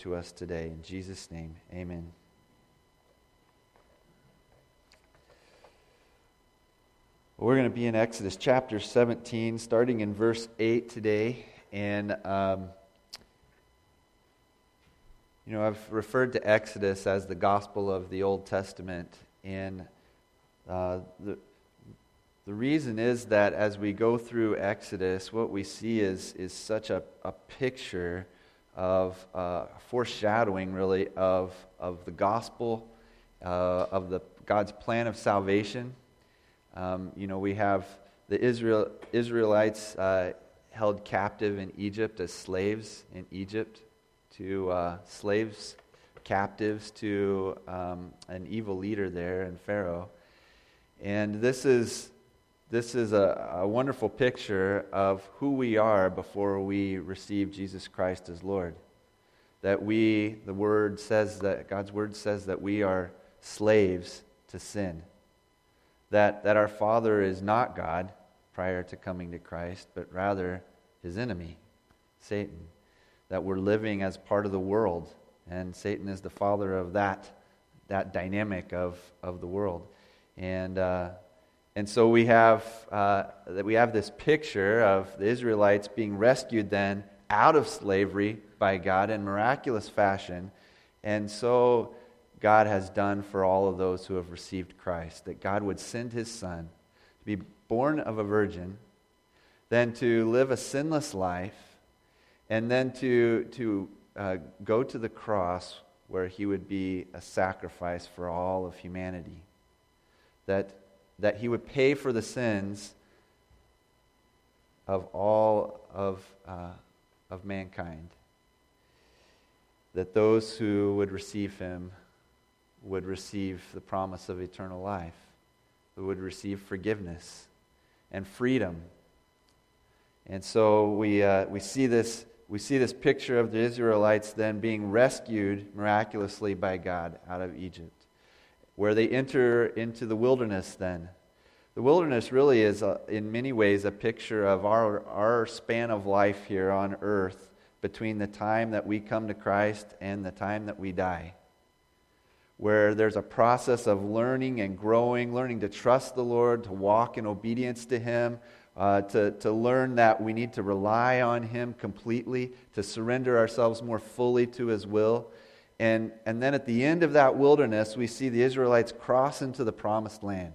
to us today. In Jesus' name, amen. We're going to be in Exodus chapter 17, starting in verse 8 today. And, um, you know, I've referred to Exodus as the gospel of the Old Testament. And uh, the, the reason is that as we go through Exodus, what we see is, is such a, a picture of uh, foreshadowing, really, of, of the gospel, uh, of the, God's plan of salvation um, you know, we have the Israel, Israelites uh, held captive in Egypt as slaves in Egypt to uh, slaves, captives to um, an evil leader there in Pharaoh. And this is, this is a, a wonderful picture of who we are before we receive Jesus Christ as Lord. That we, the Word says that, God's Word says that we are slaves to sin that, that our Father is not God prior to coming to Christ, but rather his enemy, Satan. That we're living as part of the world, and Satan is the father of that, that dynamic of, of the world. And, uh, and so we have, uh, we have this picture of the Israelites being rescued then out of slavery by God in miraculous fashion. And so God has done for all of those who have received Christ. That God would send his Son to be born of a virgin, then to live a sinless life, and then to, to uh, go to the cross where he would be a sacrifice for all of humanity. That, that he would pay for the sins of all of, uh, of mankind. That those who would receive him would receive the promise of eternal life, would receive forgiveness and freedom. And so we, uh, we, see this, we see this picture of the Israelites then being rescued miraculously by God out of Egypt, where they enter into the wilderness then. The wilderness really is, a, in many ways, a picture of our, our span of life here on earth between the time that we come to Christ and the time that we die where there's a process of learning and growing, learning to trust the Lord, to walk in obedience to Him, uh, to, to learn that we need to rely on Him completely, to surrender ourselves more fully to His will. And, and then at the end of that wilderness, we see the Israelites cross into the promised land,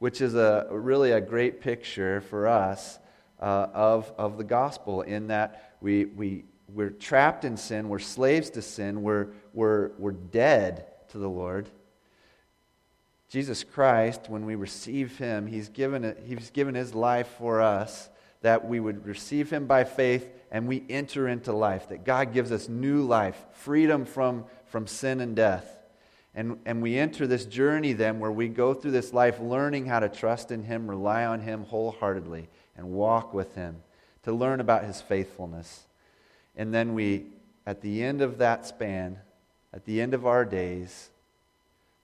which is a, really a great picture for us uh, of, of the gospel in that we, we, we're trapped in sin, we're slaves to sin, we're, we're, we're dead to the Lord. Jesus Christ, when we receive him, he's given, it, he's given his life for us that we would receive him by faith and we enter into life, that God gives us new life, freedom from, from sin and death. And, and we enter this journey then where we go through this life learning how to trust in him, rely on him wholeheartedly, and walk with him, to learn about his faithfulness. And then we, at the end of that span, at the end of our days,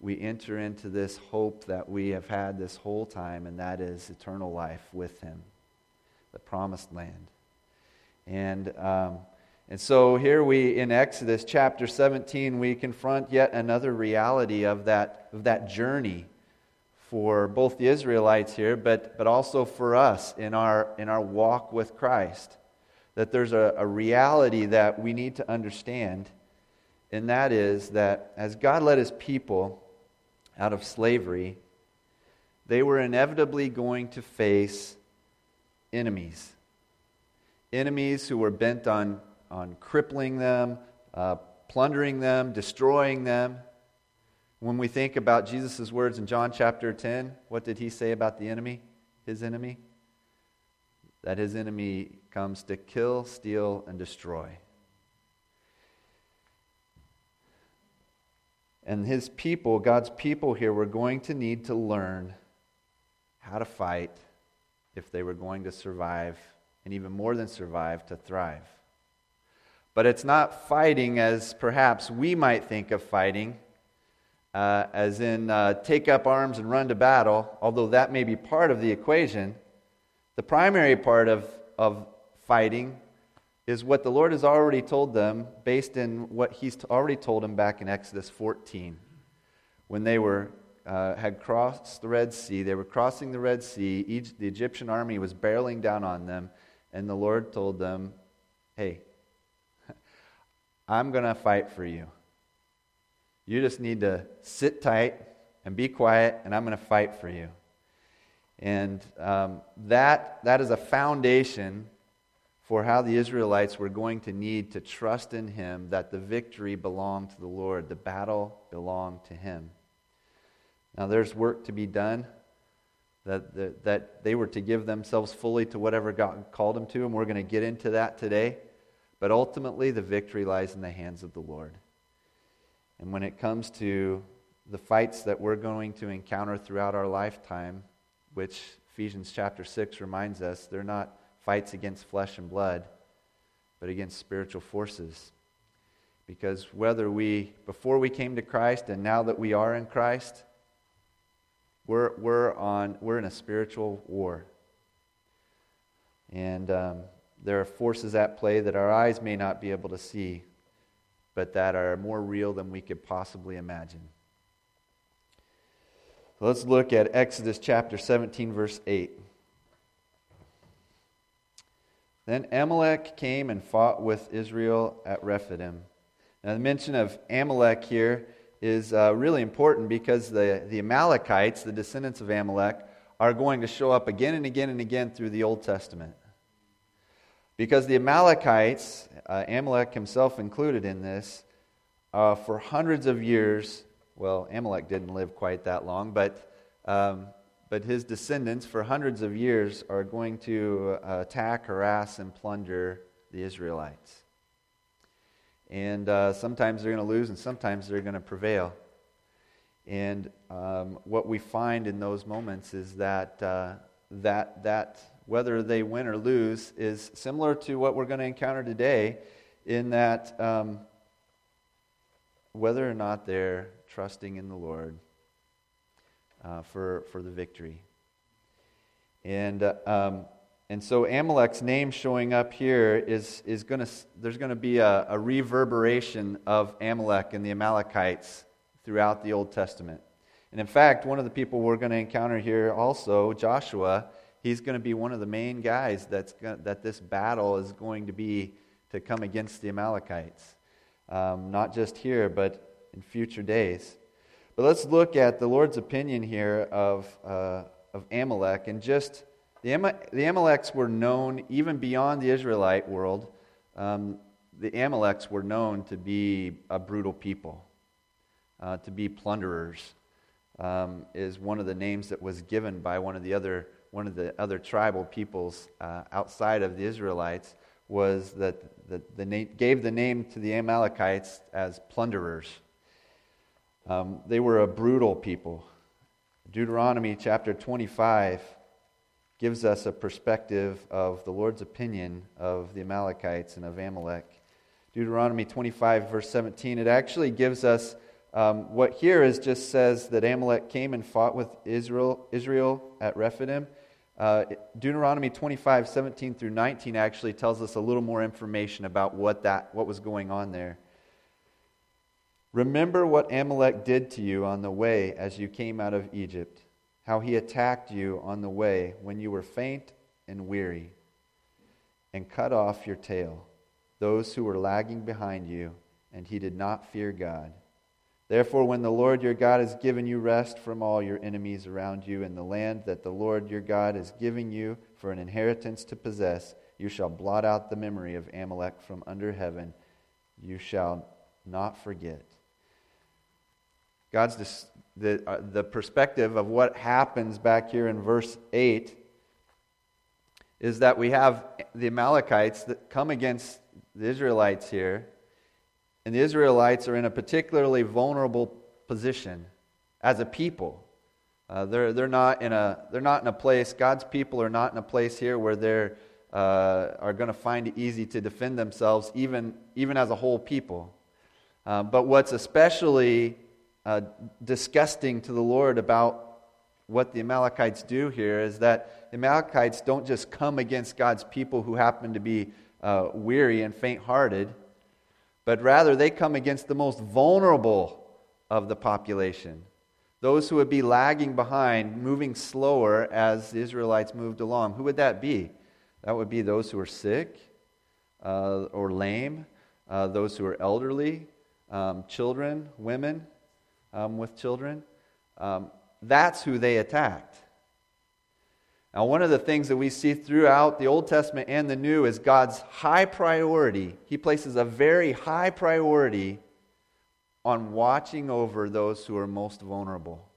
we enter into this hope that we have had this whole time, and that is eternal life with Him, the promised land. And, um, and so here we, in Exodus chapter 17, we confront yet another reality of that, of that journey for both the Israelites here, but, but also for us in our, in our walk with Christ that there's a, a reality that we need to understand, and that is that as God led his people out of slavery, they were inevitably going to face enemies. Enemies who were bent on, on crippling them, uh, plundering them, destroying them. When we think about Jesus' words in John chapter 10, what did he say about the enemy, his enemy? That his enemy comes to kill, steal, and destroy. And his people, God's people here, were going to need to learn how to fight if they were going to survive, and even more than survive, to thrive. But it's not fighting as perhaps we might think of fighting, uh, as in uh, take up arms and run to battle, although that may be part of the equation. The primary part of, of fighting is what the Lord has already told them based in what He's already told them back in Exodus 14 when they were, uh, had crossed the Red Sea. They were crossing the Red Sea. Each, the Egyptian army was barreling down on them, and the Lord told them, Hey, I'm going to fight for you. You just need to sit tight and be quiet, and I'm going to fight for you. And um, that, that is a foundation for how the Israelites were going to need to trust in Him that the victory belonged to the Lord, the battle belonged to Him. Now, there's work to be done. That, that, that they were to give themselves fully to whatever God called them to, and we're going to get into that today. But ultimately, the victory lies in the hands of the Lord. And when it comes to the fights that we're going to encounter throughout our lifetime, which Ephesians chapter 6 reminds us, they're not fights against flesh and blood, but against spiritual forces. Because whether we, before we came to Christ and now that we are in Christ, we're, we're, on, we're in a spiritual war. And um, there are forces at play that our eyes may not be able to see, but that are more real than we could possibly imagine. Let's look at Exodus chapter 17, verse 8. Then Amalek came and fought with Israel at Rephidim. Now, the mention of Amalek here is uh, really important because the, the Amalekites, the descendants of Amalek, are going to show up again and again and again through the Old Testament. Because the Amalekites, uh, Amalek himself included in this, uh, for hundreds of years well, Amalek didn't live quite that long, but, um, but his descendants for hundreds of years are going to uh, attack, harass, and plunder the Israelites. And uh, sometimes they're going to lose, and sometimes they're going to prevail. And um, what we find in those moments is that, uh, that, that whether they win or lose is similar to what we're going to encounter today, in that um, whether or not they're trusting in the Lord uh, for, for the victory. And, uh, um, and so Amalek's name showing up here is, is going to, there's going to be a, a reverberation of Amalek and the Amalekites throughout the Old Testament. And in fact, one of the people we're going to encounter here also, Joshua, he's going to be one of the main guys that's going, that this battle is going to be to come against the Amalekites. Um, not just here, but in future days. But let's look at the Lord's opinion here of, uh, of Amalek. And just the, Am- the Amaleks were known even beyond the Israelite world. Um, the Amaleks were known to be a brutal people, uh, to be plunderers. Um, is one of the names that was given by one of the other one of the other tribal peoples uh, outside of the Israelites was that the, the na- gave the name to the Amalekites as plunderers. Um, they were a brutal people. Deuteronomy chapter 25 gives us a perspective of the Lord's opinion of the Amalekites and of Amalek. Deuteronomy 25, verse 17, it actually gives us um, what here is just says that Amalek came and fought with Israel, Israel at Rephidim. Uh, Deuteronomy 25, 17 through 19 actually tells us a little more information about what, that, what was going on there. Remember what Amalek did to you on the way as you came out of Egypt, how he attacked you on the way when you were faint and weary, and cut off your tail, those who were lagging behind you, and he did not fear God. Therefore, when the Lord your God has given you rest from all your enemies around you in the land that the Lord your God is giving you for an inheritance to possess, you shall blot out the memory of Amalek from under heaven. You shall not forget. God's dis- the, uh, the perspective of what happens back here in verse 8 is that we have the Amalekites that come against the Israelites here, and the Israelites are in a particularly vulnerable position as a people. Uh, they're, they're, not in a, they're not in a place, God's people are not in a place here where they're uh, are going to find it easy to defend themselves, even, even as a whole people. Uh, but what's especially uh, disgusting to the Lord about what the Amalekites do here is that the Amalekites don't just come against God's people who happen to be uh, weary and faint hearted, but rather they come against the most vulnerable of the population. Those who would be lagging behind, moving slower as the Israelites moved along. Who would that be? That would be those who are sick uh, or lame, uh, those who are elderly, um, children, women um, with children. Um, that's who they attacked. Now, one of the things that we see throughout the Old Testament and the New is God's high priority. He places a very high priority on watching over those who are most vulnerable,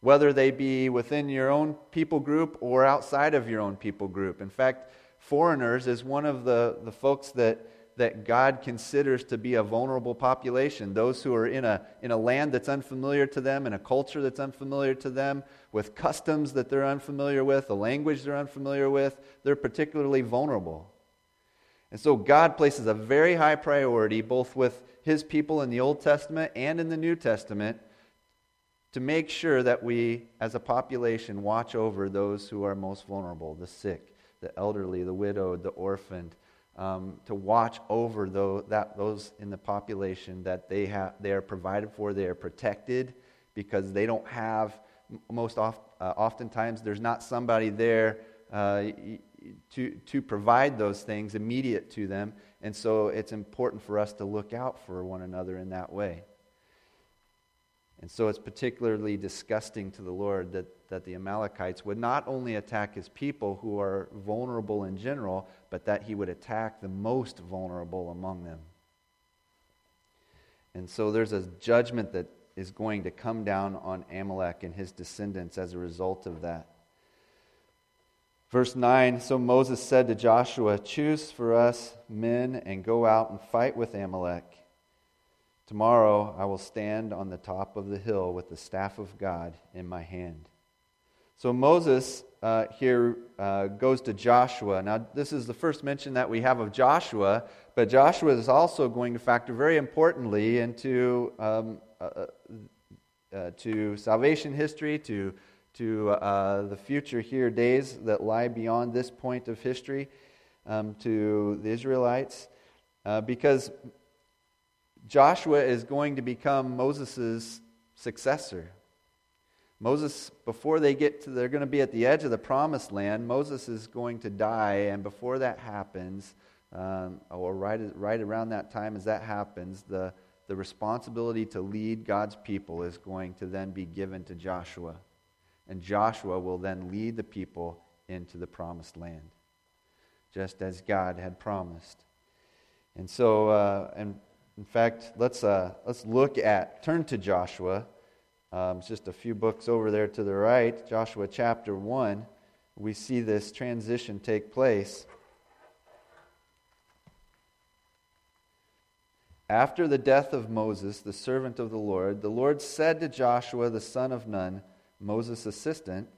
whether they be within your own people group or outside of your own people group. In fact, foreigners is one of the, the folks that that God considers to be a vulnerable population. Those who are in a, in a land that's unfamiliar to them, in a culture that's unfamiliar to them, with customs that they're unfamiliar with, a language they're unfamiliar with, they're particularly vulnerable. And so God places a very high priority, both with his people in the Old Testament and in the New Testament, to make sure that we, as a population, watch over those who are most vulnerable the sick, the elderly, the widowed, the orphaned um, to watch over those, that, those in the population that they, have, they are provided for, they are protected because they don't have, most uh, oftentimes, there's not somebody there uh, to, to provide those things immediate to them. And so it's important for us to look out for one another in that way. And so it's particularly disgusting to the Lord that, that the Amalekites would not only attack his people who are vulnerable in general, but that he would attack the most vulnerable among them. And so there's a judgment that is going to come down on Amalek and his descendants as a result of that. Verse 9 So Moses said to Joshua, Choose for us men and go out and fight with Amalek. Tomorrow I will stand on the top of the hill with the staff of God in my hand. So Moses uh, here uh, goes to Joshua. Now, this is the first mention that we have of Joshua, but Joshua is also going to factor very importantly into um, uh, uh, uh to salvation history, to to uh, the future here days that lie beyond this point of history, um, to the Israelites, because Joshua is going to become Moses' successor. Moses, before they get to, they're going to be at the edge of the promised land. Moses is going to die, and before that happens, um, or right, right around that time as that happens, the, the responsibility to lead God's people is going to then be given to Joshua. And Joshua will then lead the people into the promised land, just as God had promised. And so, uh, and in fact, let's, uh, let's look at, turn to Joshua um, it's just a few books over there to the right, Joshua chapter 1. We see this transition take place. After the death of Moses, the servant of the Lord, the Lord said to Joshua, the son of Nun, Moses' assistant,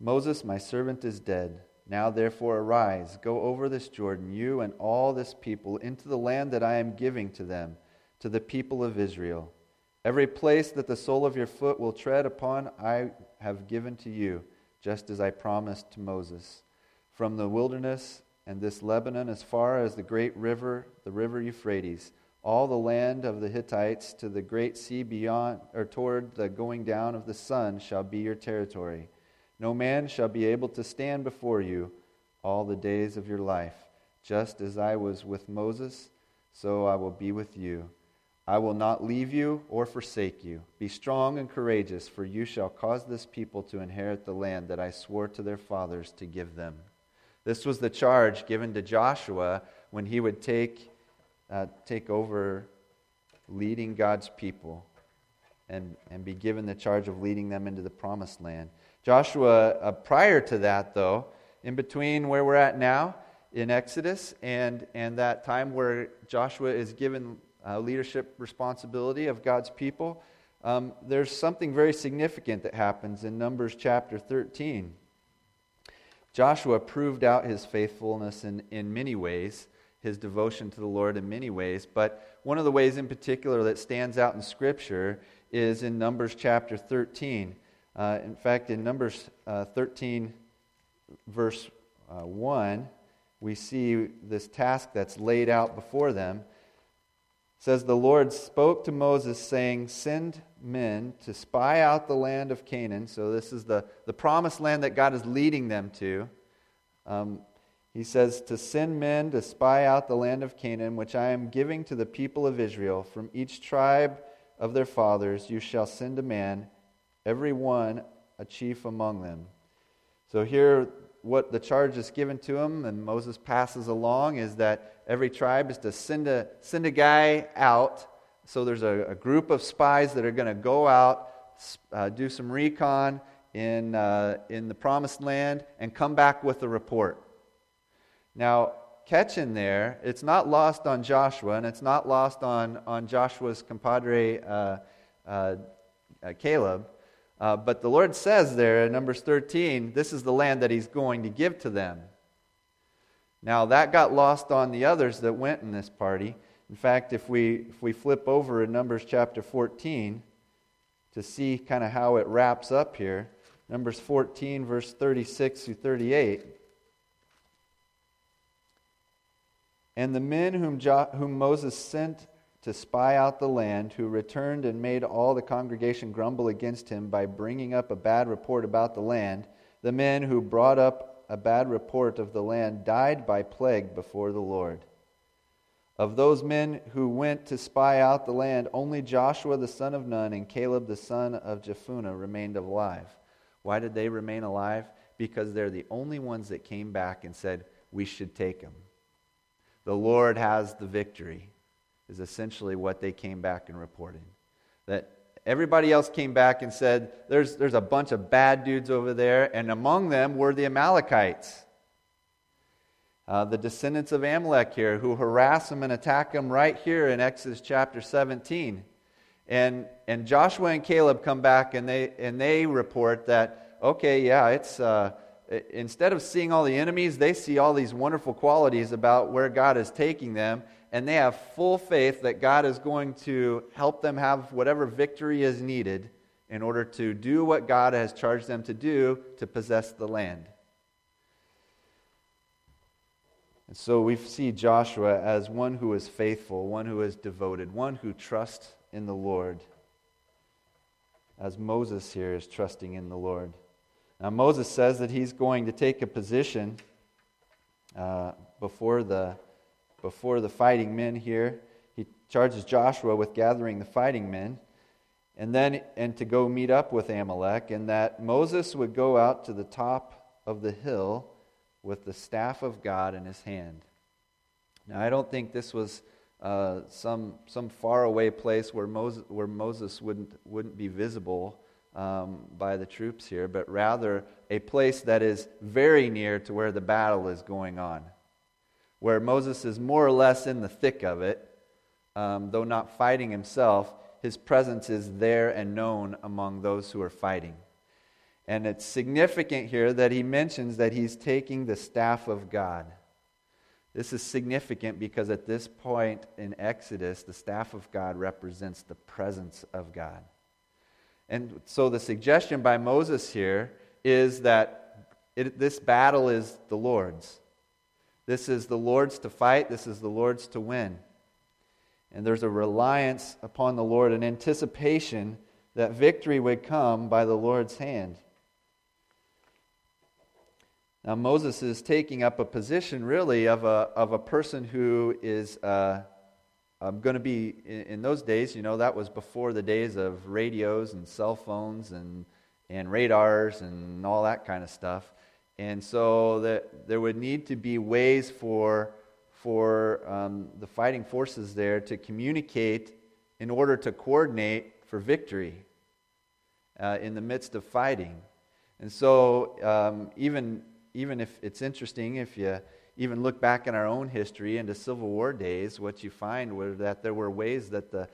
Moses, my servant, is dead. Now, therefore, arise, go over this Jordan, you and all this people, into the land that I am giving to them, to the people of Israel. Every place that the sole of your foot will tread upon, I have given to you, just as I promised to Moses. From the wilderness and this Lebanon, as far as the great river, the river Euphrates, all the land of the Hittites to the great sea beyond, or toward the going down of the sun, shall be your territory. No man shall be able to stand before you all the days of your life. Just as I was with Moses, so I will be with you. I will not leave you or forsake you. Be strong and courageous, for you shall cause this people to inherit the land that I swore to their fathers to give them. This was the charge given to Joshua when he would take, uh, take over leading God's people and, and be given the charge of leading them into the promised land. Joshua, uh, prior to that, though, in between where we're at now in Exodus and, and that time where Joshua is given uh, leadership responsibility of God's people, um, there's something very significant that happens in Numbers chapter 13. Joshua proved out his faithfulness in, in many ways, his devotion to the Lord in many ways, but one of the ways in particular that stands out in Scripture is in Numbers chapter 13. Uh, in fact, in Numbers uh, 13, verse uh, 1, we see this task that's laid out before them. Says, The Lord spoke to Moses, saying, Send men to spy out the land of Canaan. So, this is the, the promised land that God is leading them to. Um, he says, To send men to spy out the land of Canaan, which I am giving to the people of Israel. From each tribe of their fathers you shall send a man, every one a chief among them. So, here what the charge is given to him and Moses passes along is that every tribe is to send a, send a guy out. So there's a, a group of spies that are going to go out, uh, do some recon in, uh, in the promised land, and come back with a report. Now, catch in there, it's not lost on Joshua, and it's not lost on, on Joshua's compadre uh, uh, uh Caleb uh, but the Lord says there in Numbers 13, this is the land that He's going to give to them. Now, that got lost on the others that went in this party. In fact, if we, if we flip over in Numbers chapter 14 to see kind of how it wraps up here, Numbers 14, verse 36 through 38. And the men whom, jo- whom Moses sent to spy out the land, who returned and made all the congregation grumble against him by bringing up a bad report about the land. The men who brought up a bad report of the land died by plague before the Lord. Of those men who went to spy out the land, only Joshua the son of Nun and Caleb the son of Jephunneh remained alive. Why did they remain alive? Because they're the only ones that came back and said, We should take them. The Lord has the victory is essentially what they came back and reported. That everybody else came back and said, there's, there's a bunch of bad dudes over there, and among them were the Amalekites. Uh, the descendants of Amalek here, who harass them and attack them right here in Exodus chapter 17. And, and Joshua and Caleb come back and they, and they report that, okay, yeah, it's, uh, instead of seeing all the enemies, they see all these wonderful qualities about where God is taking them and they have full faith that God is going to help them have whatever victory is needed in order to do what God has charged them to do to possess the land. And so we see Joshua as one who is faithful, one who is devoted, one who trusts in the Lord, as Moses here is trusting in the Lord. Now, Moses says that he's going to take a position uh, before the before the fighting men here. He charges Joshua with gathering the fighting men and then and to go meet up with Amalek and that Moses would go out to the top of the hill with the staff of God in his hand. Now I don't think this was uh, some some faraway place where Moses where Moses wouldn't wouldn't be visible um, by the troops here, but rather a place that is very near to where the battle is going on where Moses is more or less in the thick of it, um, though not fighting himself, his presence is there and known among those who are fighting. And it's significant here that he mentions that he's taking the staff of God. This is significant because at this point in Exodus, the staff of God represents the presence of God. And so the suggestion by Moses here is that it, this battle is the Lord's. This is the Lord's to fight, this is the Lord's to win. And there's a reliance upon the Lord, an anticipation that victory would come by the Lord's hand. Now, Moses is taking up a position really of a, of a person who is uh, um, going to be, in, in, those days, you know, that was before the days of radios and cell phones and, and radars and all that kind of stuff. And so that there would need to be ways for, for um, the fighting forces there to communicate in order to coordinate for victory uh, in the midst of fighting. And so, um, even, even if it's interesting, if you even look back in our own history into Civil War days, what you find was that there were ways that, the,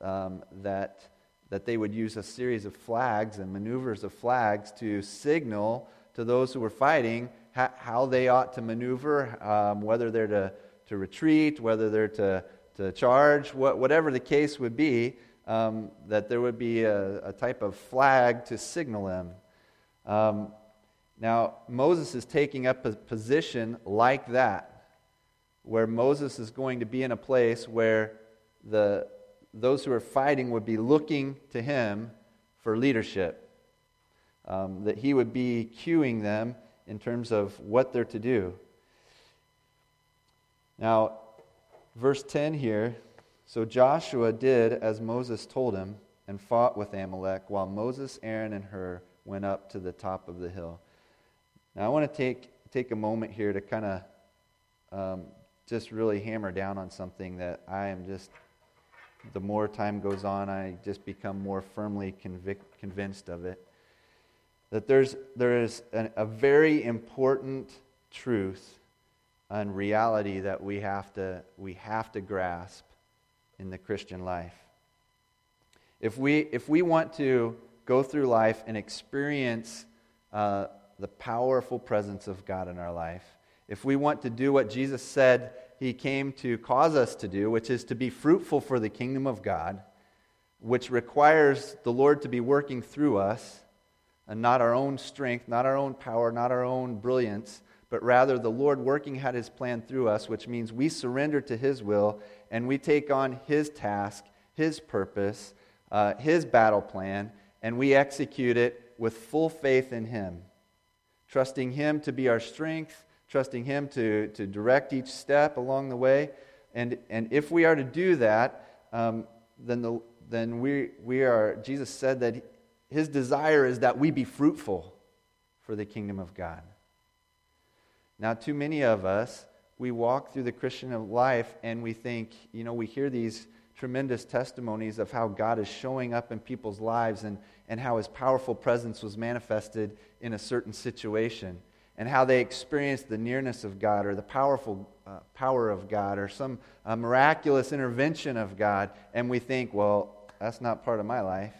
um, that, that they would use a series of flags and maneuvers of flags to signal to those who were fighting how they ought to maneuver, um, whether they're to, to retreat, whether they're to, to charge, what, whatever the case would be, um, that there would be a, a, type of flag to signal them. Um, Now, Moses is taking up a position like that, where Moses is going to be in a place where the, those who are fighting would be looking to him for leadership, um, that he would be cueing them in terms of what they're to do. Now, verse 10 here so Joshua did as Moses told him and fought with Amalek, while Moses, Aaron, and Hur went up to the top of the hill. Now, I want to take, take a moment here to kind of um, just really hammer down on something that I am just, the more time goes on, I just become more firmly convic- convinced of it. That there's, there is an, a very important truth and reality that we have to, we have to grasp in the Christian life. If we, if we want to go through life and experience uh, the powerful presence of God in our life, if we want to do what Jesus said he came to cause us to do, which is to be fruitful for the kingdom of God, which requires the Lord to be working through us, and not our own strength, not our own power, not our own brilliance, but rather the Lord working out his plan through us, which means we surrender to his will and we take on his task, his purpose, uh, his battle plan, and we execute it with full faith in him, trusting him to be our strength, trusting him to, to direct each step along the way. And, and if we are to do that, um, then, the, then we, we are, Jesus said that his desire is that we be fruitful for the kingdom of God. Now, too many of us, we walk through the Christian life and we think, you know, we hear these tremendous testimonies of how God is showing up in people's lives and, and how his powerful presence was manifested in a certain situation and how they experienced the nearness of God or the powerful uh, power of God or some uh, miraculous intervention of God. And we think, well, that's not part of my life.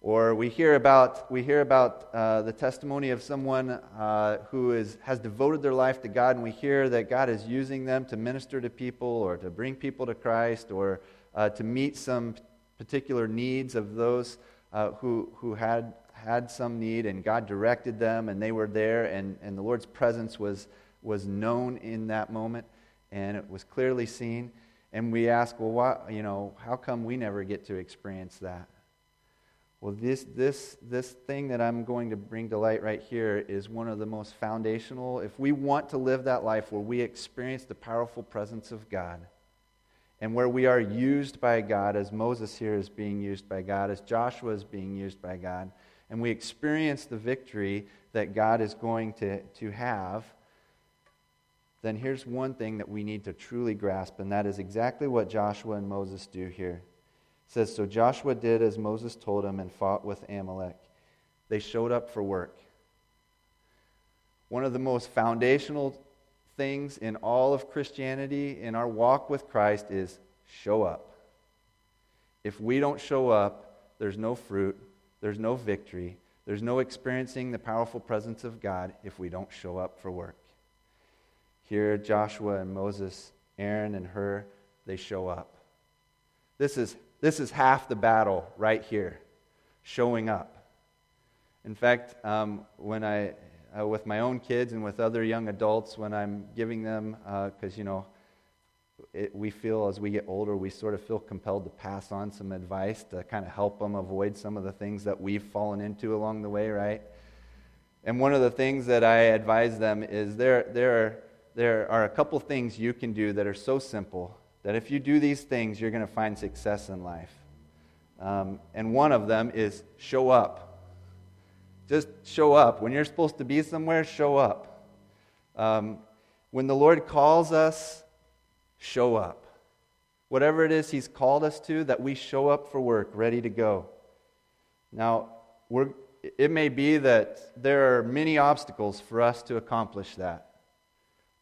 Or we hear about, we hear about uh, the testimony of someone uh, who is, has devoted their life to God, and we hear that God is using them to minister to people or to bring people to Christ or uh, to meet some particular needs of those uh, who, who had, had some need, and God directed them, and they were there, and, and the Lord's presence was, was known in that moment, and it was clearly seen. And we ask, well, why, you know, how come we never get to experience that? Well, this, this, this thing that I'm going to bring to light right here is one of the most foundational. If we want to live that life where we experience the powerful presence of God and where we are used by God, as Moses here is being used by God, as Joshua is being used by God, and we experience the victory that God is going to, to have, then here's one thing that we need to truly grasp, and that is exactly what Joshua and Moses do here says, So Joshua did as Moses told him and fought with Amalek. They showed up for work. One of the most foundational things in all of Christianity, in our walk with Christ, is show up. If we don't show up, there's no fruit, there's no victory, there's no experiencing the powerful presence of God if we don't show up for work. Here, Joshua and Moses, Aaron and Hur, they show up. This is this is half the battle right here, showing up. In fact, um, when I, uh, with my own kids and with other young adults, when I'm giving them, because, uh, you know, it, we feel as we get older, we sort of feel compelled to pass on some advice to kind of help them avoid some of the things that we've fallen into along the way, right? And one of the things that I advise them is there, there, are, there are a couple things you can do that are so simple that if you do these things, you're going to find success in life. Um, and one of them is show up. Just show up. When you're supposed to be somewhere, show up. Um, when the Lord calls us, show up. Whatever it is He's called us to, that we show up for work, ready to go. Now, it may be that there are many obstacles for us to accomplish that,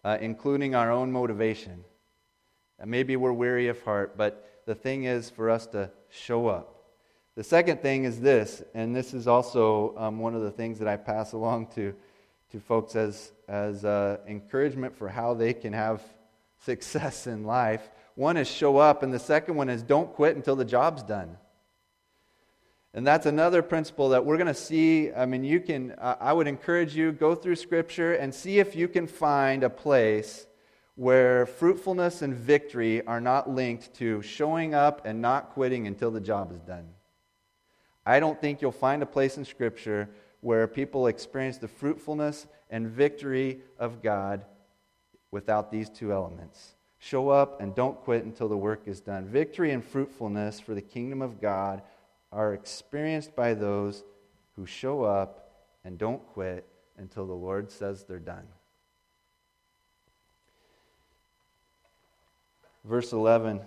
uh, including our own motivation. And maybe we're weary of heart, but the thing is for us to show up. The second thing is this, and this is also um, one of the things that I pass along to, to folks as, as uh, encouragement for how they can have success in life. One is show up, and the second one is don't quit until the job's done. And that's another principle that we're going to see. I mean, you can, uh, I would encourage you, go through Scripture and see if you can find a place where fruitfulness and victory are not linked to showing up and not quitting until the job is done. I don't think you'll find a place in Scripture where people experience the fruitfulness and victory of God without these two elements. Show up and don't quit until the work is done. Victory and fruitfulness for the kingdom of God are experienced by those who show up and don't quit until the Lord says they're done. Verse 11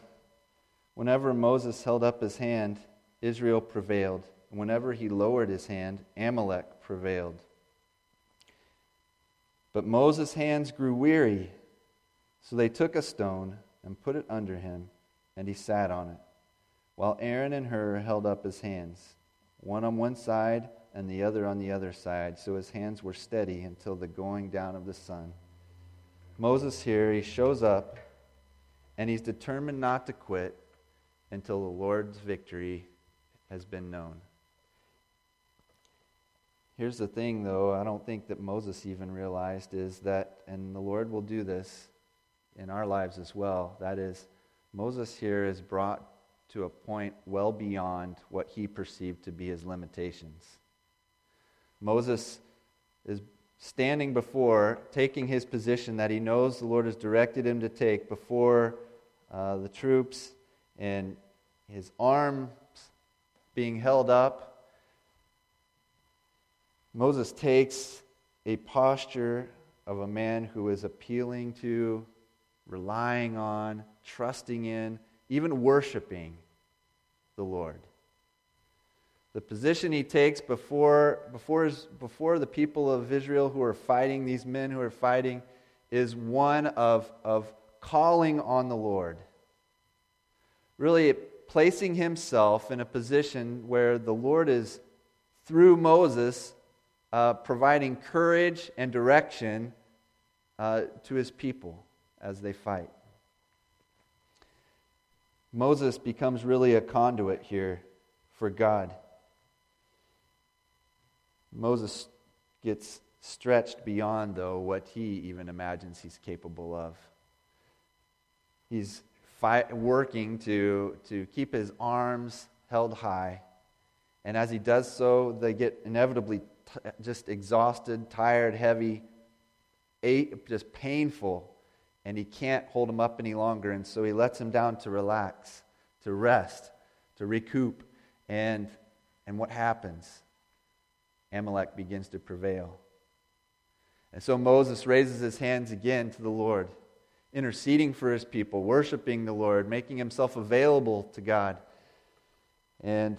Whenever Moses held up his hand, Israel prevailed. And whenever he lowered his hand, Amalek prevailed. But Moses' hands grew weary, so they took a stone and put it under him, and he sat on it while Aaron and Hur held up his hands, one on one side and the other on the other side, so his hands were steady until the going down of the sun. Moses here, he shows up and he's determined not to quit until the Lord's victory has been known. Here's the thing, though, I don't think that Moses even realized is that, and the Lord will do this in our lives as well, that is, Moses here is brought to a point well beyond what he perceived to be his limitations. Moses is standing before, taking his position that he knows the Lord has directed him to take before uh, the troops, and his arms being held up. Moses takes a posture of a man who is appealing to, relying on, trusting in, even worshiping the Lord. The position he takes before, before, his, before the people of Israel who are fighting, these men who are fighting, is one of, of calling on the Lord. Really placing himself in a position where the Lord is, through Moses, uh, providing courage and direction uh, to his people as they fight. Moses becomes really a conduit here for God. Moses gets stretched beyond, though, what he even imagines he's capable of. He's fight, working to, to keep his arms held high. And as he does so, they get inevitably t- just exhausted, tired, heavy, just painful and he can't hold him up any longer. And so he lets him down to relax, to rest, to recoup. And, and what happens? Amalek begins to prevail. And so Moses raises his hands again to the Lord, interceding for his people, worshiping the Lord, making himself available to God. And,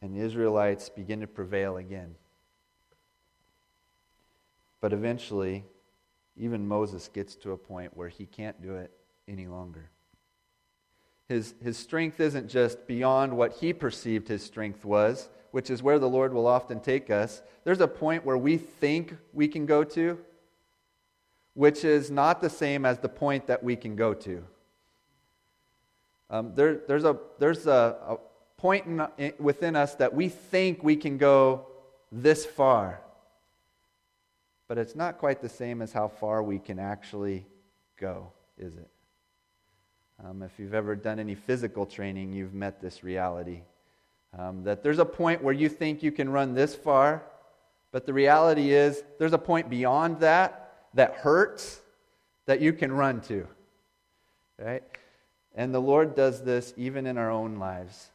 and the Israelites begin to prevail again. But eventually, even Moses gets to a point where he can't do it any longer. His, his strength isn't just beyond what he perceived his strength was, which is where the Lord will often take us. There's a point where we think we can go to, which is not the same as the point that we can go to. Um, there, there's a, there's a, a point in, within us that we think we can go this far but it's not quite the same as how far we can actually go, is it? Um, if you've ever done any physical training, you've met this reality. Um, that there's a point where you think you can run this far, but the reality is there's a point beyond that that hurts that you can run to. Right? And the Lord does this even in our own lives.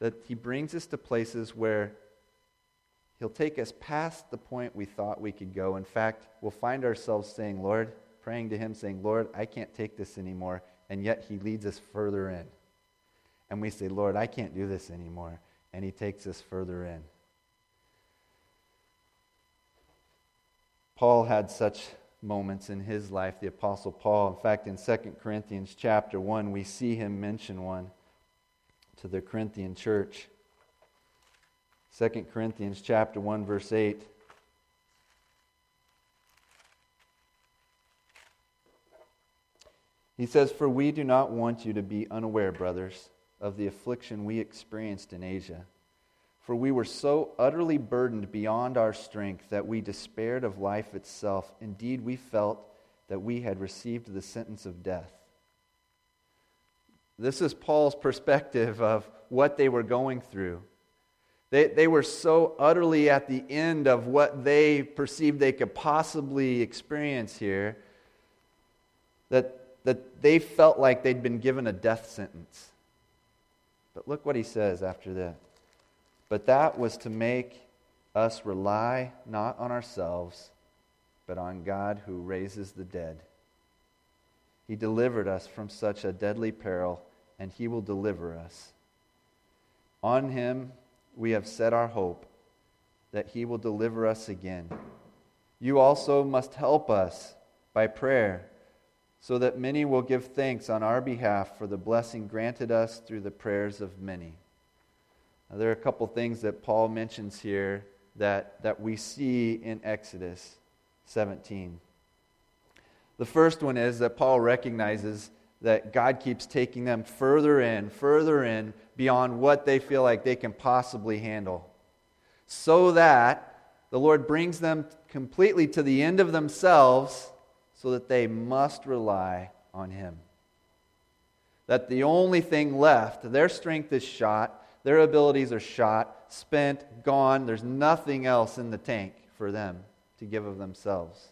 That He brings us to places where He'll take us past the point we thought we could go. In fact, we'll find ourselves saying, Lord, praying to Him, saying, Lord, I can't take this anymore. And yet He leads us further in. And we say, Lord, I can't do this anymore. And He takes us further in. Paul had such moments in his life, the Apostle Paul. In fact, in 2 Corinthians chapter 1, we see him mention one to the Corinthian church. 2 Corinthians chapter 1 verse 8 He says, For we do not want you to be unaware, brothers, of the affliction we experienced in Asia. For we were so utterly burdened beyond our strength that we despaired of life itself. Indeed, we felt that we had received the sentence of death. This is Paul's perspective of what they were going through. They, they were so utterly at the end of what they perceived they could possibly experience here that, that they felt like they'd been given a death sentence. But look what he says after that. But that was to make us rely not on ourselves, but on God who raises the dead. He delivered us from such a deadly peril, and He will deliver us. On Him we have set our hope that He will deliver us again. You also must help us by prayer, so that many will give thanks on our behalf for the blessing granted us through the prayers of many. There are a couple things that Paul mentions here that, that we see in Exodus 17. The first one is that Paul recognizes that God keeps taking them further in, further in, beyond what they feel like they can possibly handle. So that the Lord brings them completely to the end of themselves so that they must rely on Him. That the only thing left, their strength is shot, their abilities are shot, spent, gone. There's nothing else in the tank for them to give of themselves.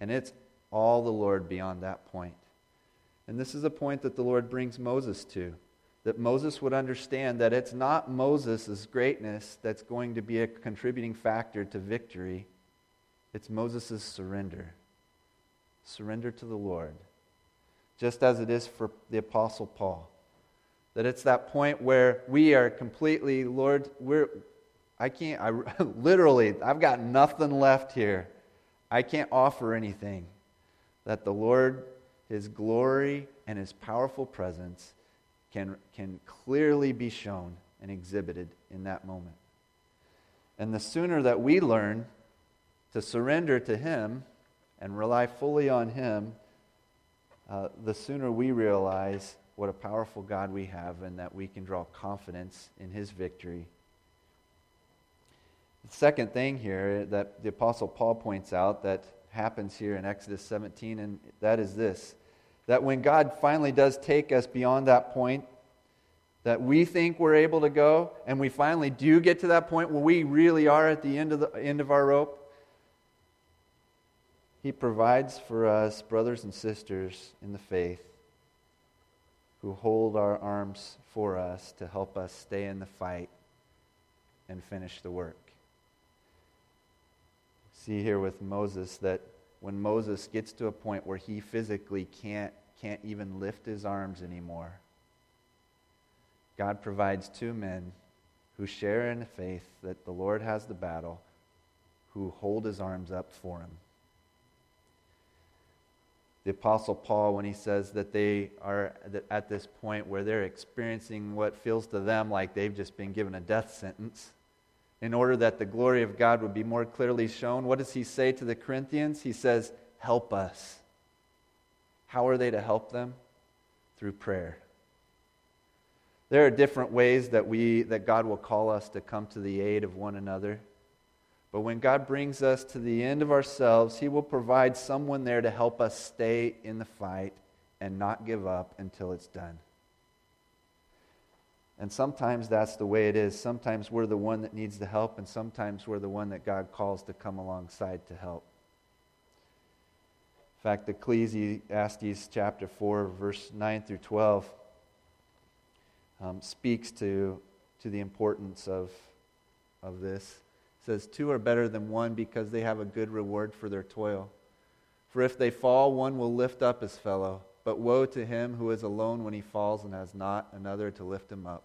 And it's all the Lord beyond that point. And this is a point that the Lord brings Moses to. That Moses would understand that it's not Moses' greatness that's going to be a contributing factor to victory, it's Moses' surrender. Surrender to the Lord. Just as it is for the Apostle Paul. That it's that point where we are completely, Lord, we're, I can't, I literally, I've got nothing left here. I can't offer anything. That the Lord, His glory and His powerful presence can, can clearly be shown and exhibited in that moment. And the sooner that we learn to surrender to Him and rely fully on Him, uh, the sooner we realize what a powerful God we have and that we can draw confidence in his victory. The second thing here that the Apostle Paul points out that happens here in Exodus 17, and that is this that when God finally does take us beyond that point, that we think we're able to go, and we finally do get to that point where we really are at the end of the end of our rope, He provides for us, brothers and sisters in the faith, who hold our arms for us to help us stay in the fight and finish the work. See here with Moses that when Moses gets to a point where he physically can't, can't even lift his arms anymore, God provides two men who share in the faith that the Lord has the battle, who hold his arms up for him the Apostle Paul when he says that they are at this point where they're experiencing what feels to them like they've just been given a death sentence. In order that the glory of God would be more clearly shown, what does he say to the Corinthians? He says, Help us. How are they to help them? Through prayer. There are different ways that, we, that God will call us to come to the aid of one another. But when God brings us to the end of ourselves, He will provide someone there to help us stay in the fight and not give up until it's done. And sometimes that's the way it is. Sometimes we're the one that needs the help, and sometimes we're the one that God calls to come alongside to help. In fact, Ecclesiastes chapter 4, verse 9 through 12, um, speaks to, to the importance of, of this says, Two are better than one because they have a good reward for their toil. For if they fall, one will lift up his fellow. But woe to him who is alone when he falls and has not another to lift him up.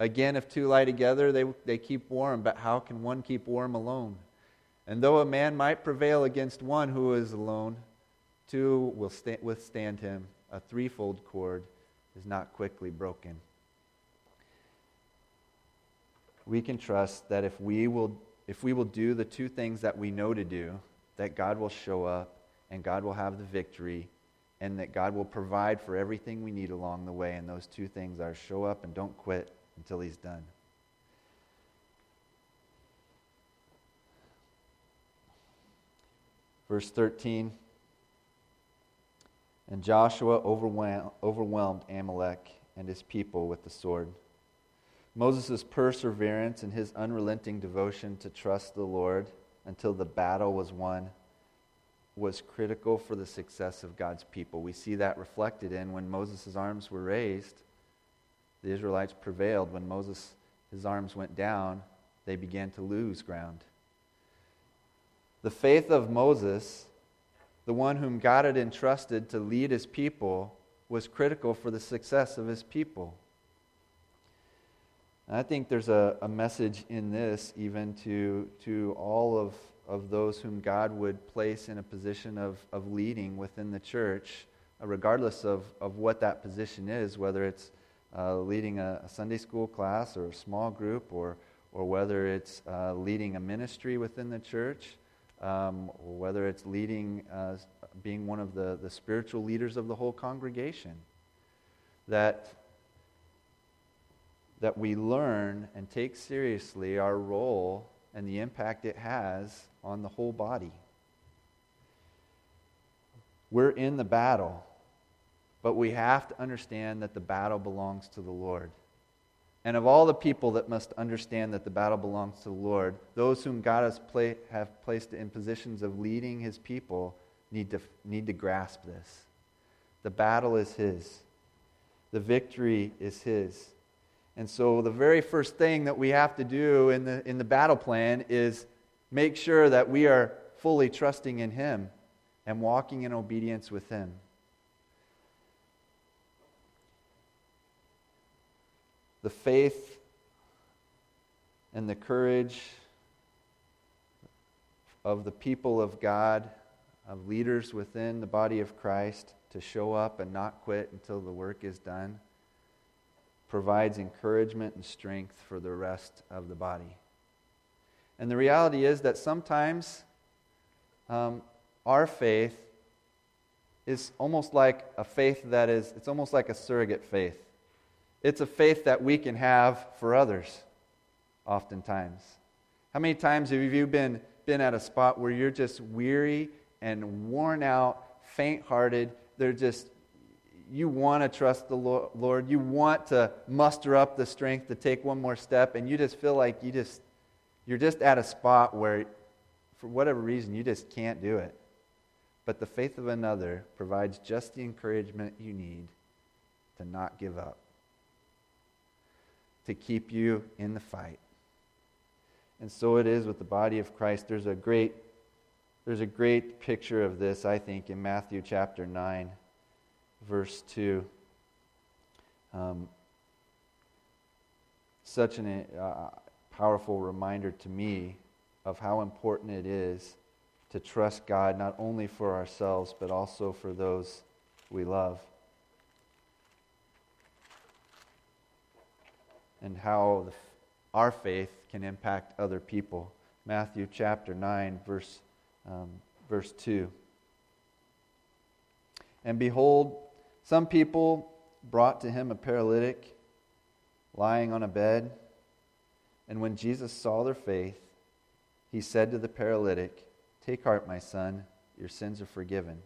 Again, if two lie together, they, they keep warm, but how can one keep warm alone? And though a man might prevail against one who is alone, two will sta- withstand him. A threefold cord is not quickly broken we can trust that if we will if we will do the two things that we know to do, that God will show up and God will have the victory and that God will provide for everything we need along the way. And those two things are show up and don't quit until He's done. Verse 13 And Joshua overwhelmed Amalek and his people with the sword. Moses' perseverance and his unrelenting devotion to trust the Lord until the battle was won was critical for the success of God's people. We see that reflected in when Moses' arms were raised, the Israelites prevailed. When Moses' his arms went down, they began to lose ground. The faith of Moses, the one whom God had entrusted to lead his people, was critical for the success of his people. And I think there's a, a message in this even to, to all of, of those whom God would place in a position of, of leading within the church, uh, regardless of, of what that position is, whether it's uh, leading a, a, Sunday school class or a small group, or, or whether it's uh, leading a ministry within the church, um, or whether it's leading, uh, being one of the, the spiritual leaders of the whole congregation. That that we learn and take seriously our role and the impact it has on the whole body. We're in the battle, but we have to understand that the battle belongs to the Lord. And of all the people that must understand that the battle belongs to the Lord, those whom God has pla- have placed in positions of leading his people need to, need to grasp this. The battle is his, the victory is his. And so, the very first thing that we have to do in the, in the battle plan is make sure that we are fully trusting in Him and walking in obedience with Him. The faith and the courage of the people of God, of leaders within the body of Christ, to show up and not quit until the work is done provides encouragement and strength for the rest of the body. And the reality is that sometimes um, our faith is almost like a faith that is, it's almost like a surrogate faith. It's a faith that we can have for others, oftentimes. How many times have you been, been at a spot where you're just weary and worn out, faint hearted? They're just you want to trust the Lord. You want to muster up the strength to take one more step, and you just feel like you just you're just at a spot where, for whatever reason, you just can't do it. But the faith of another provides just the encouragement you need to not give up, to keep you in the fight. And so it is with the body of Christ. There's a great, there's a great picture of this, I think, in Matthew chapter 9 verse 2. Um, such a uh, powerful reminder to me of how important it is to trust God not only for ourselves, but also for those we love. And how the, our faith can impact other people. Matthew chapter 9, verse, um, verse 2. And behold, some people brought to him a paralytic lying on a bed. And when Jesus saw their faith, he said to the paralytic, Take heart, my son, your sins are forgiven.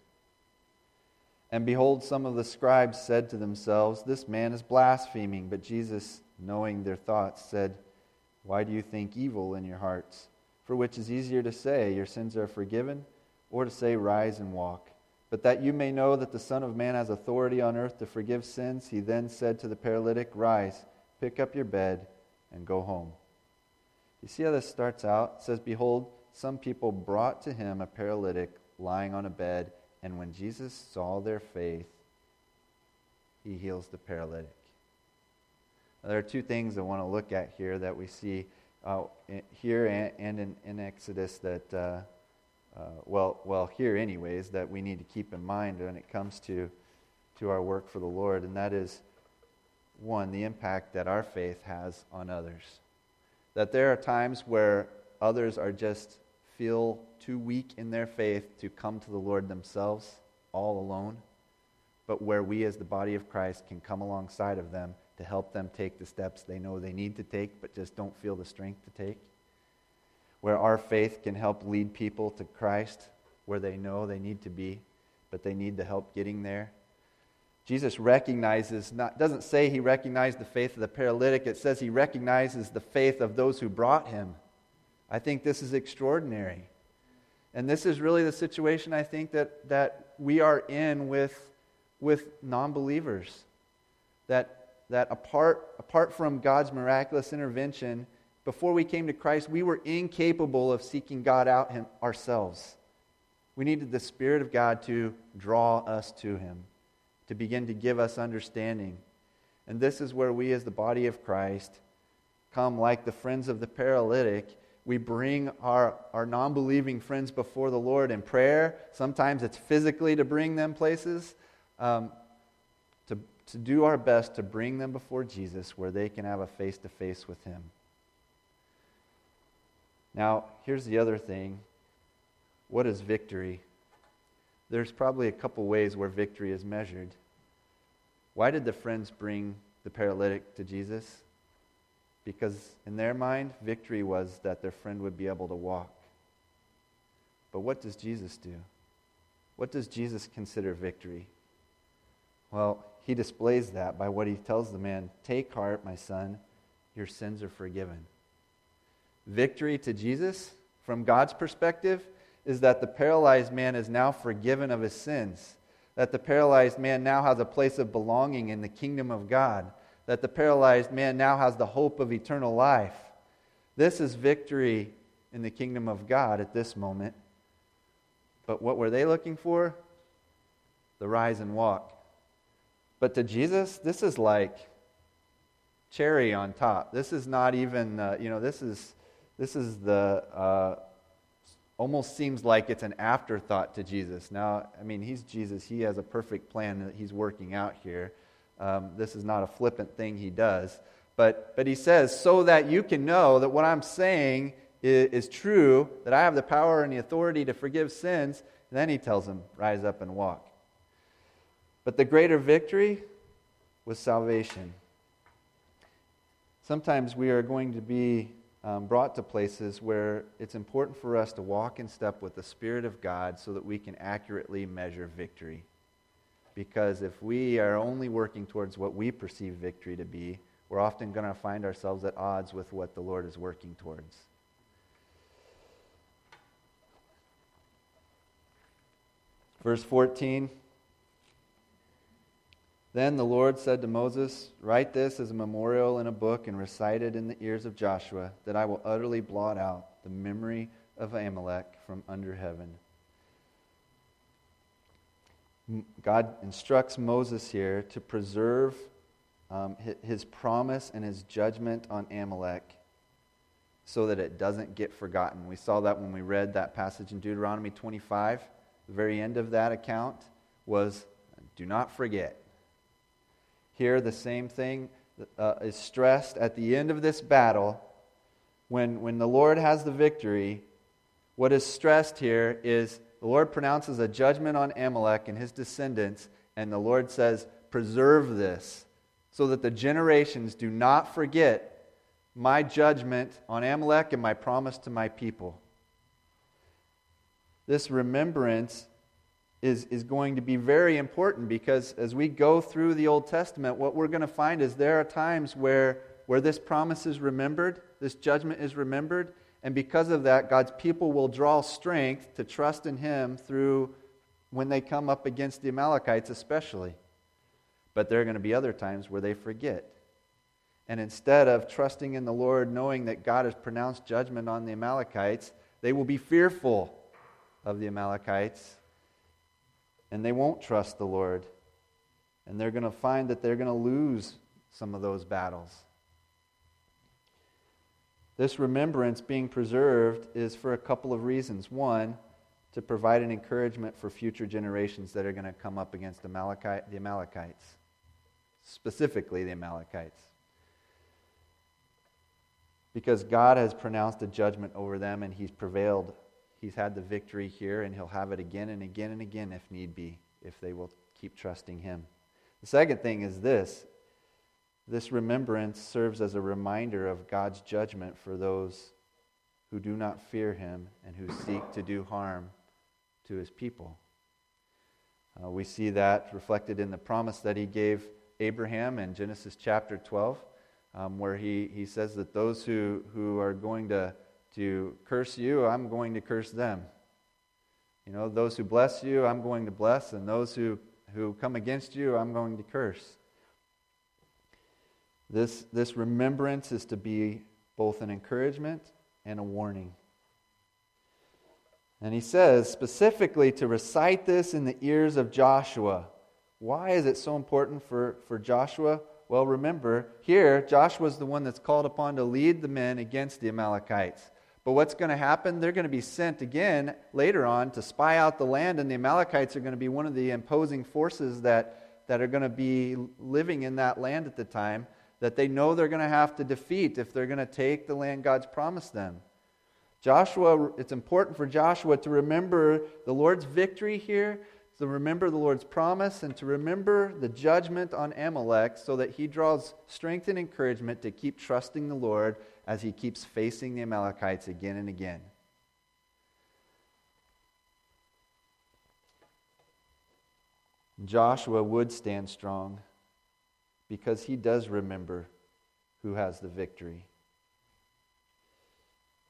And behold, some of the scribes said to themselves, This man is blaspheming. But Jesus, knowing their thoughts, said, Why do you think evil in your hearts? For which is easier to say, Your sins are forgiven, or to say, Rise and walk? But that you may know that the Son of Man has authority on earth to forgive sins, he then said to the paralytic, Rise, pick up your bed, and go home. You see how this starts out? It says, Behold, some people brought to him a paralytic lying on a bed, and when Jesus saw their faith, he heals the paralytic. Now, there are two things I want to look at here that we see uh, here and, and in, in, Exodus that. Uh, uh, well, well, here, anyways, that we need to keep in mind when it comes to, to our work for the Lord, and that is one, the impact that our faith has on others. That there are times where others are just feel too weak in their faith to come to the Lord themselves all alone, but where we as the body of Christ can come alongside of them to help them take the steps they know they need to take, but just don't feel the strength to take where our faith can help lead people to Christ where they know they need to be, but they need the help getting there. Jesus recognizes, not, doesn't say he recognized the faith of the paralytic, it says he recognizes the faith of those who brought him. I think this is extraordinary. And this is really the situation I think that, that we are in with, with non believers. That, that apart, apart from God's miraculous intervention, before we came to Christ, we were incapable of seeking God out him, ourselves. We needed the Spirit of God to draw us to Him, to begin to give us understanding. And this is where we, as the body of Christ, come like the friends of the paralytic. We bring our, our non believing friends before the Lord in prayer. Sometimes it's physically to bring them places, um, to, to do our best to bring them before Jesus where they can have a face to face with Him. Now, here's the other thing what is victory? There's probably a couple ways where victory is measured. Why did the friends bring the paralytic to Jesus? Because in their mind, victory was that their friend would be able to walk. But what does Jesus do? What does Jesus consider victory? Well, he displays that by what he tells the man Take heart, my son, your sins are forgiven. Victory to Jesus, from God's perspective, is that the paralyzed man is now forgiven of his sins, that the paralyzed man now has a place of belonging in the kingdom of God, that the paralyzed man now has the hope of eternal life. This is victory in the kingdom of God at this moment. But what were they looking for? The rise and walk. But to Jesus, this is like cherry on top. This is not even, uh, you know, this is, this is the, uh, almost seems like it's an afterthought to Jesus. Now, I mean, he's Jesus. He has a perfect plan that he's working out here. Um, this is not a flippant thing he does. But, but he says, so that you can know that what I'm saying is, is true, that I have the power and the authority to forgive sins. And then he tells him, rise up and walk. But the greater victory was salvation. Sometimes we are going to be um, brought to places where it's important for us to walk in step with the Spirit of God so that we can accurately measure victory. Because if we are only working towards what we perceive victory to be, we're often going to find ourselves at odds with what the Lord is working towards. Verse 14 then the Lord said to Moses, Write this as a memorial in a book and recite it in the ears of Joshua, that I will utterly blot out the memory of Amalek from under heaven. God instructs Moses here to preserve um, his promise and his judgment on Amalek so that it doesn't get forgotten. We saw that when we read that passage in Deuteronomy 25. The very end of that account was do not forget. Here, the same thing uh, is stressed at the end of this battle. When, when the Lord has the victory, what is stressed here is the Lord pronounces a judgment on Amalek and his descendants, and the Lord says, Preserve this so that the generations do not forget my judgment on Amalek and my promise to my people. This remembrance is, is going to be very important because as we go through the Old Testament, what we're going to find is there are times where, where this promise is remembered, this judgment is remembered, and because of that, God's people will draw strength to trust in Him through when they come up against the Amalekites, especially. But there are going to be other times where they forget. And instead of trusting in the Lord, knowing that God has pronounced judgment on the Amalekites, they will be fearful of the Amalekites and they won't trust the Lord. And they're going to find that they're going to lose some of those battles. This remembrance being preserved is for a couple of reasons. One, to provide an encouragement for future generations that are going to come up against the, Amalekite, the Amalekites, specifically the Amalekites. Because God has pronounced a judgment over them and He's prevailed He's had the victory here, and he'll have it again and again and again if need be, if they will keep trusting him. The second thing is this this remembrance serves as a reminder of God's judgment for those who do not fear him and who seek to do harm to his people. Uh, we see that reflected in the promise that he gave Abraham in Genesis chapter 12, um, where he, he says that those who, who are going to, to curse you, I'm going to curse them. You know, those who bless you, I'm going to bless, and those who, who come against you, I'm going to curse. This, this remembrance is to be both an encouragement and a warning. And he says specifically to recite this in the ears of Joshua. Why is it so important for, for Joshua? Well, remember, here, Joshua is the one that's called upon to lead the men against the Amalekites. But what's going to happen? They're going to be sent again later on to spy out the land, and the Amalekites are going to be one of the imposing forces that, that are going to be living in that land at the time that they know they're going to have to defeat if they're going to take the land God's promised them. Joshua, it's important for Joshua to remember the Lord's victory here, to remember the Lord's promise, and to remember the judgment on Amalek so that he draws strength and encouragement to keep trusting the Lord as he keeps facing the Amalekites again and again. Joshua would stand strong because he does remember who has the victory.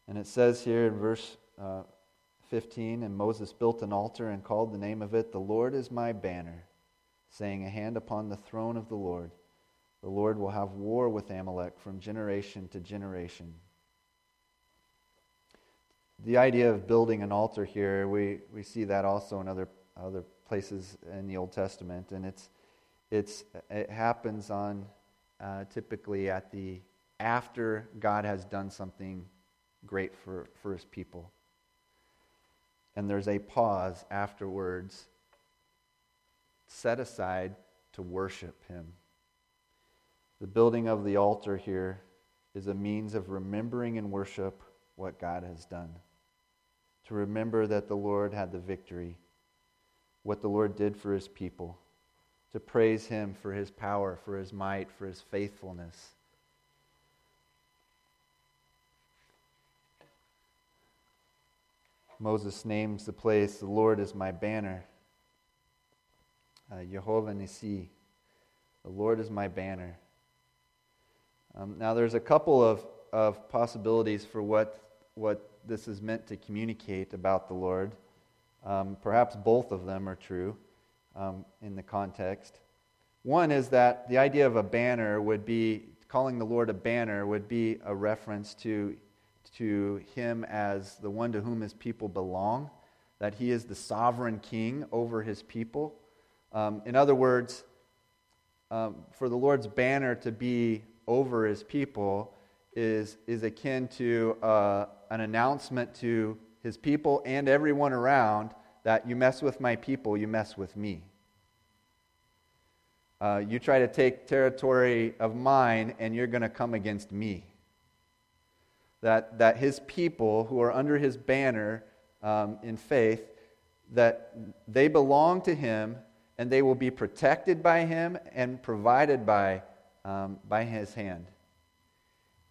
And it says here in verse uh, 15 And Moses built an altar and called the name of it, The Lord is my banner, saying, A hand upon the throne of the Lord. The Lord will have war with Amalek from generation to generation. The idea of building an altar here, we, we see that also in other, other places in the Old Testament. And it's, it's, it happens on uh, typically at the after God has done something great for, for his people. And there's a pause afterwards set aside to worship him. The building of the altar here is a means of remembering and worship what God has done. To remember that the Lord had the victory, what the Lord did for his people, to praise him for his power, for his might, for his faithfulness Moses names the place, The Lord is my banner. Uh, Jehovah Nissi. The Lord is my banner. Um, now, there's a couple of, of possibilities for what, what this is meant to communicate about the Lord. Um, perhaps both of them are true um, in the context. One is that the idea of a banner would be, calling the Lord a banner would be a reference to to him as the one to whom his people belong, that he is the sovereign king over his people. Um, in other words, um, for the Lord's banner to be over his people is, is akin to uh, an announcement to his people and everyone around that you mess with my people, you mess with me. Uh, you try to take territory of mine, and you're going to come against me that, that his people who are under his banner um, in faith, that they belong to him and they will be protected by him and provided by, um, by his hand.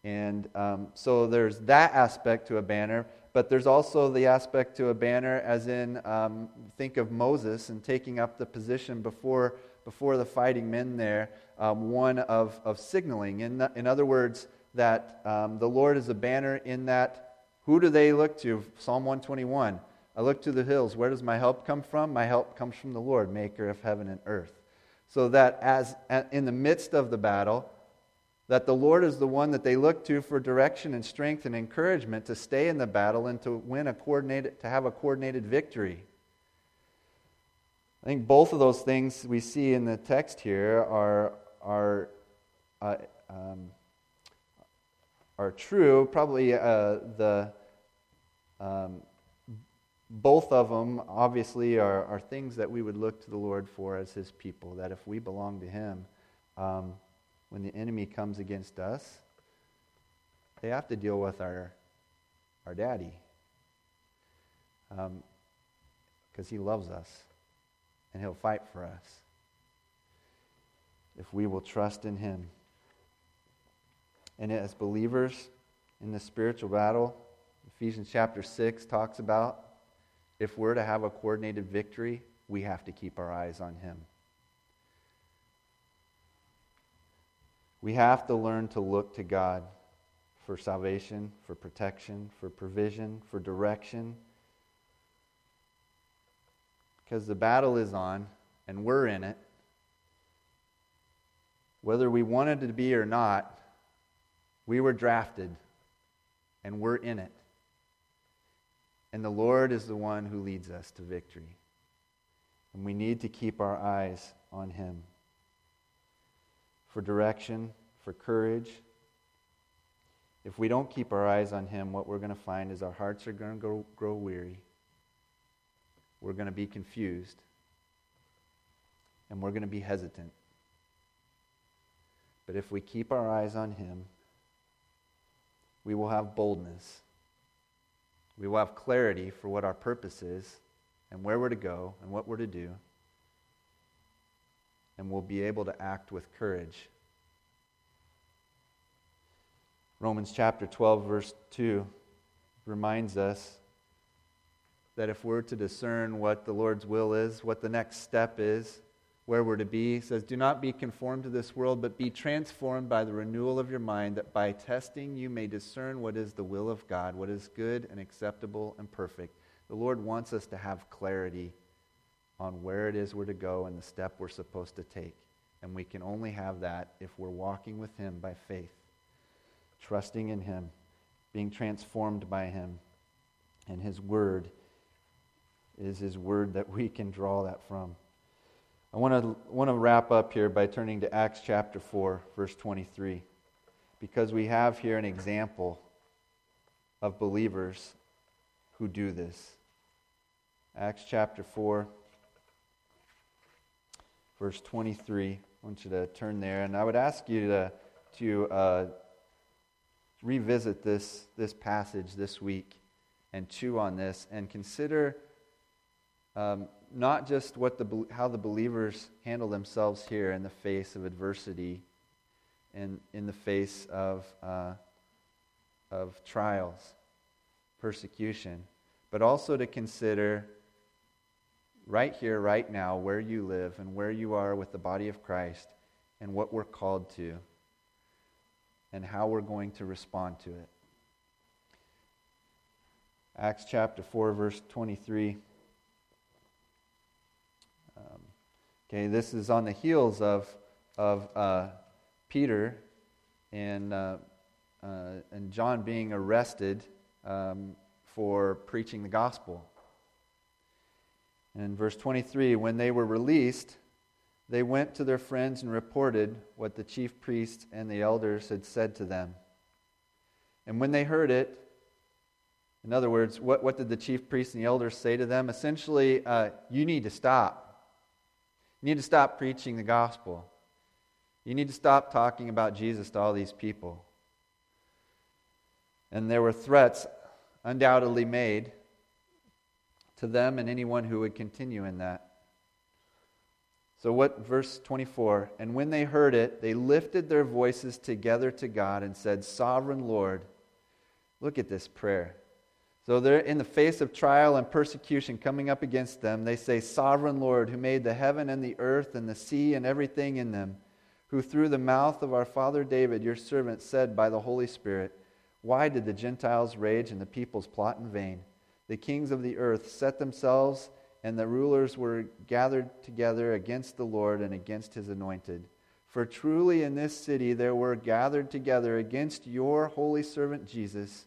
And um, so there's that aspect to a banner, but there's also the aspect to a banner, as in, um, think of Moses and taking up the position before, before the fighting men there, um, one of, of signaling. In, the, in other words, that um, the Lord is a banner in that who do they look to? Psalm 121. I look to the hills. Where does my help come from? My help comes from the Lord, maker of heaven and earth. So that as in the midst of the battle, that the Lord is the one that they look to for direction and strength and encouragement to stay in the battle and to win a coordinated to have a coordinated victory. I think both of those things we see in the text here are are uh, um, are true. Probably uh, the um, both of them obviously are, are things that we would look to the Lord for as His people. That if we belong to Him, um, when the enemy comes against us, they have to deal with our our daddy because um, He loves us and He'll fight for us if we will trust in Him. And as believers in the spiritual battle, Ephesians chapter 6 talks about if we're to have a coordinated victory, we have to keep our eyes on Him. We have to learn to look to God for salvation, for protection, for provision, for direction. Because the battle is on and we're in it. Whether we wanted to be or not, we were drafted and we're in it. And the Lord is the one who leads us to victory. And we need to keep our eyes on Him for direction, for courage. If we don't keep our eyes on Him, what we're going to find is our hearts are going to grow, grow weary. We're going to be confused. And we're going to be hesitant. But if we keep our eyes on Him, we will have boldness. We will have clarity for what our purpose is and where we're to go and what we're to do. And we'll be able to act with courage. Romans chapter 12, verse 2 reminds us that if we're to discern what the Lord's will is, what the next step is, where we're to be. He says, Do not be conformed to this world, but be transformed by the renewal of your mind, that by testing you may discern what is the will of God, what is good and acceptable and perfect. The Lord wants us to have clarity on where it is we're to go and the step we're supposed to take. And we can only have that if we're walking with Him by faith, trusting in Him, being transformed by Him. And His Word is His Word that we can draw that from. I want to, want to wrap up here by turning to Acts chapter 4, verse 23, because we have here an example of believers who do this. Acts chapter 4, verse 23. I want you to turn there, and I would ask you to, to uh, revisit this, this passage this week and chew on this and consider um, not just what the, how the believers handle themselves here in the face of adversity and in the face of, uh, of trials, persecution, but also to consider right here, right now, where you live and where you are with the body of Christ and what we're called to and how we're going to respond to it. Acts chapter 4, verse 23. Okay, this is on the heels of, of uh, Peter and, uh, uh, and John being arrested um, for preaching the gospel. And in verse 23, when they were released, they went to their friends and reported what the chief priests and the elders had said to them. And when they heard it, in other words, what, what did the chief priests and the elders say to them? Essentially, uh, you need to stop. You need to stop preaching the gospel. You need to stop talking about Jesus to all these people. And there were threats undoubtedly made to them and anyone who would continue in that. So, what, verse 24, and when they heard it, they lifted their voices together to God and said, Sovereign Lord, look at this prayer. So they're in the face of trial and persecution coming up against them. They say, Sovereign Lord, who made the heaven and the earth and the sea and everything in them, who through the mouth of our father David, your servant, said by the Holy Spirit, Why did the Gentiles rage and the peoples plot in vain? The kings of the earth set themselves, and the rulers were gathered together against the Lord and against his anointed. For truly in this city there were gathered together against your holy servant Jesus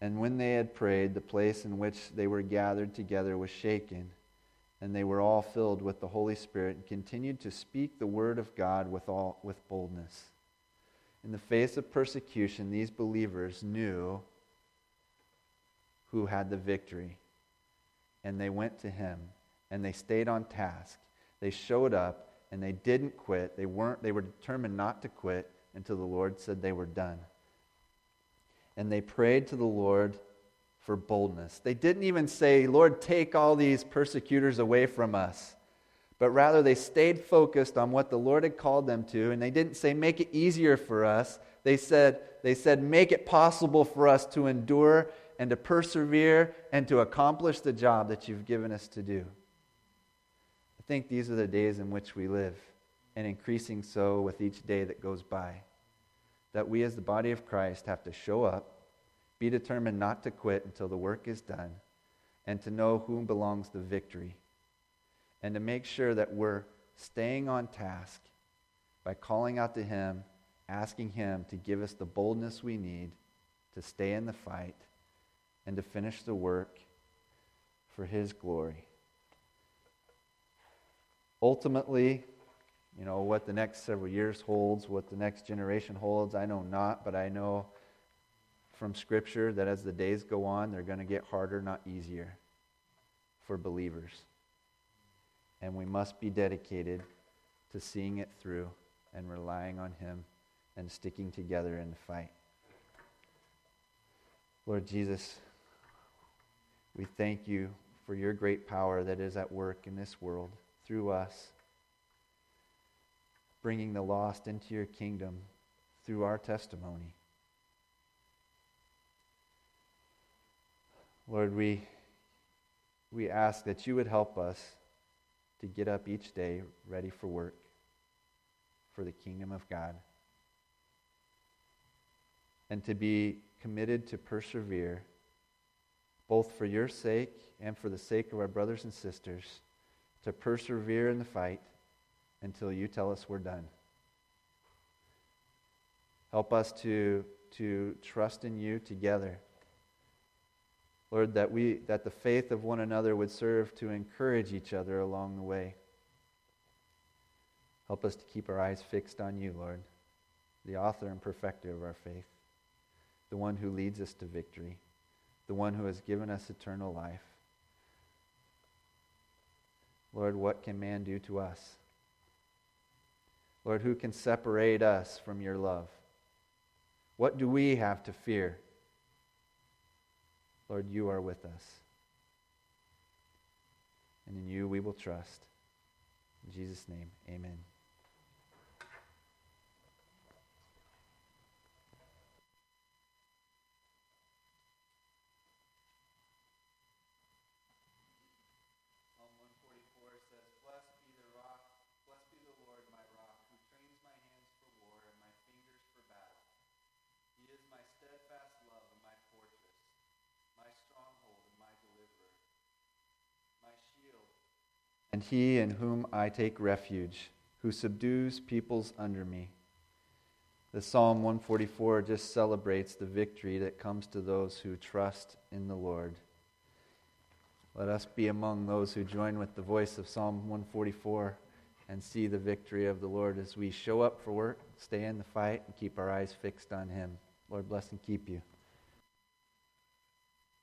And when they had prayed, the place in which they were gathered together was shaken, and they were all filled with the Holy Spirit and continued to speak the word of God with, all, with boldness. In the face of persecution, these believers knew who had the victory, and they went to him and they stayed on task. They showed up and they didn't quit. They weren't they were determined not to quit until the Lord said they were done. And they prayed to the Lord for boldness. They didn't even say, "Lord, take all these persecutors away from us." But rather they stayed focused on what the Lord had called them to and they didn't say, "Make it easier for us." They said, they said, "Make it possible for us to endure and to persevere and to accomplish the job that you've given us to do." I think these are the days in which we live, and increasing so with each day that goes by. That we, as the body of Christ, have to show up, be determined not to quit until the work is done, and to know whom belongs the victory, and to make sure that we're staying on task by calling out to Him, asking Him to give us the boldness we need to stay in the fight and to finish the work for His glory. Ultimately, you know, what the next several years holds, what the next generation holds, I know not, but I know from Scripture that as the days go on, they're going to get harder, not easier for believers. And we must be dedicated to seeing it through and relying on Him and sticking together in the fight. Lord Jesus, we thank you for your great power that is at work in this world through us, bringing the lost into your kingdom through our testimony. Lord, we, we ask that you would help us to get up each day ready for work for the kingdom of God and to be committed to persevere both for your sake and for the sake of our brothers and sisters to persevere in the fight until you tell us we're done. Help us to, to trust in you together. Lord, that, we, that the faith of one another would serve to encourage each other along the way. Help us to keep our eyes fixed on you, Lord, the author and perfecter of our faith, the one who leads us to victory, the one who has given us eternal life. Lord, what can man do to us? Lord, who can separate us from your love? What do we have to fear? Lord, you are with us. And in you we will trust. In Jesus' name, amen. And he in whom I take refuge, who subdues peoples under me. The Psalm 144 just celebrates the victory that comes to those who trust in the Lord. Let us be among those who join with the voice of Psalm 144 and see the victory of the Lord as we show up for work, stay in the fight, and keep our eyes fixed on Him. Lord bless and keep you.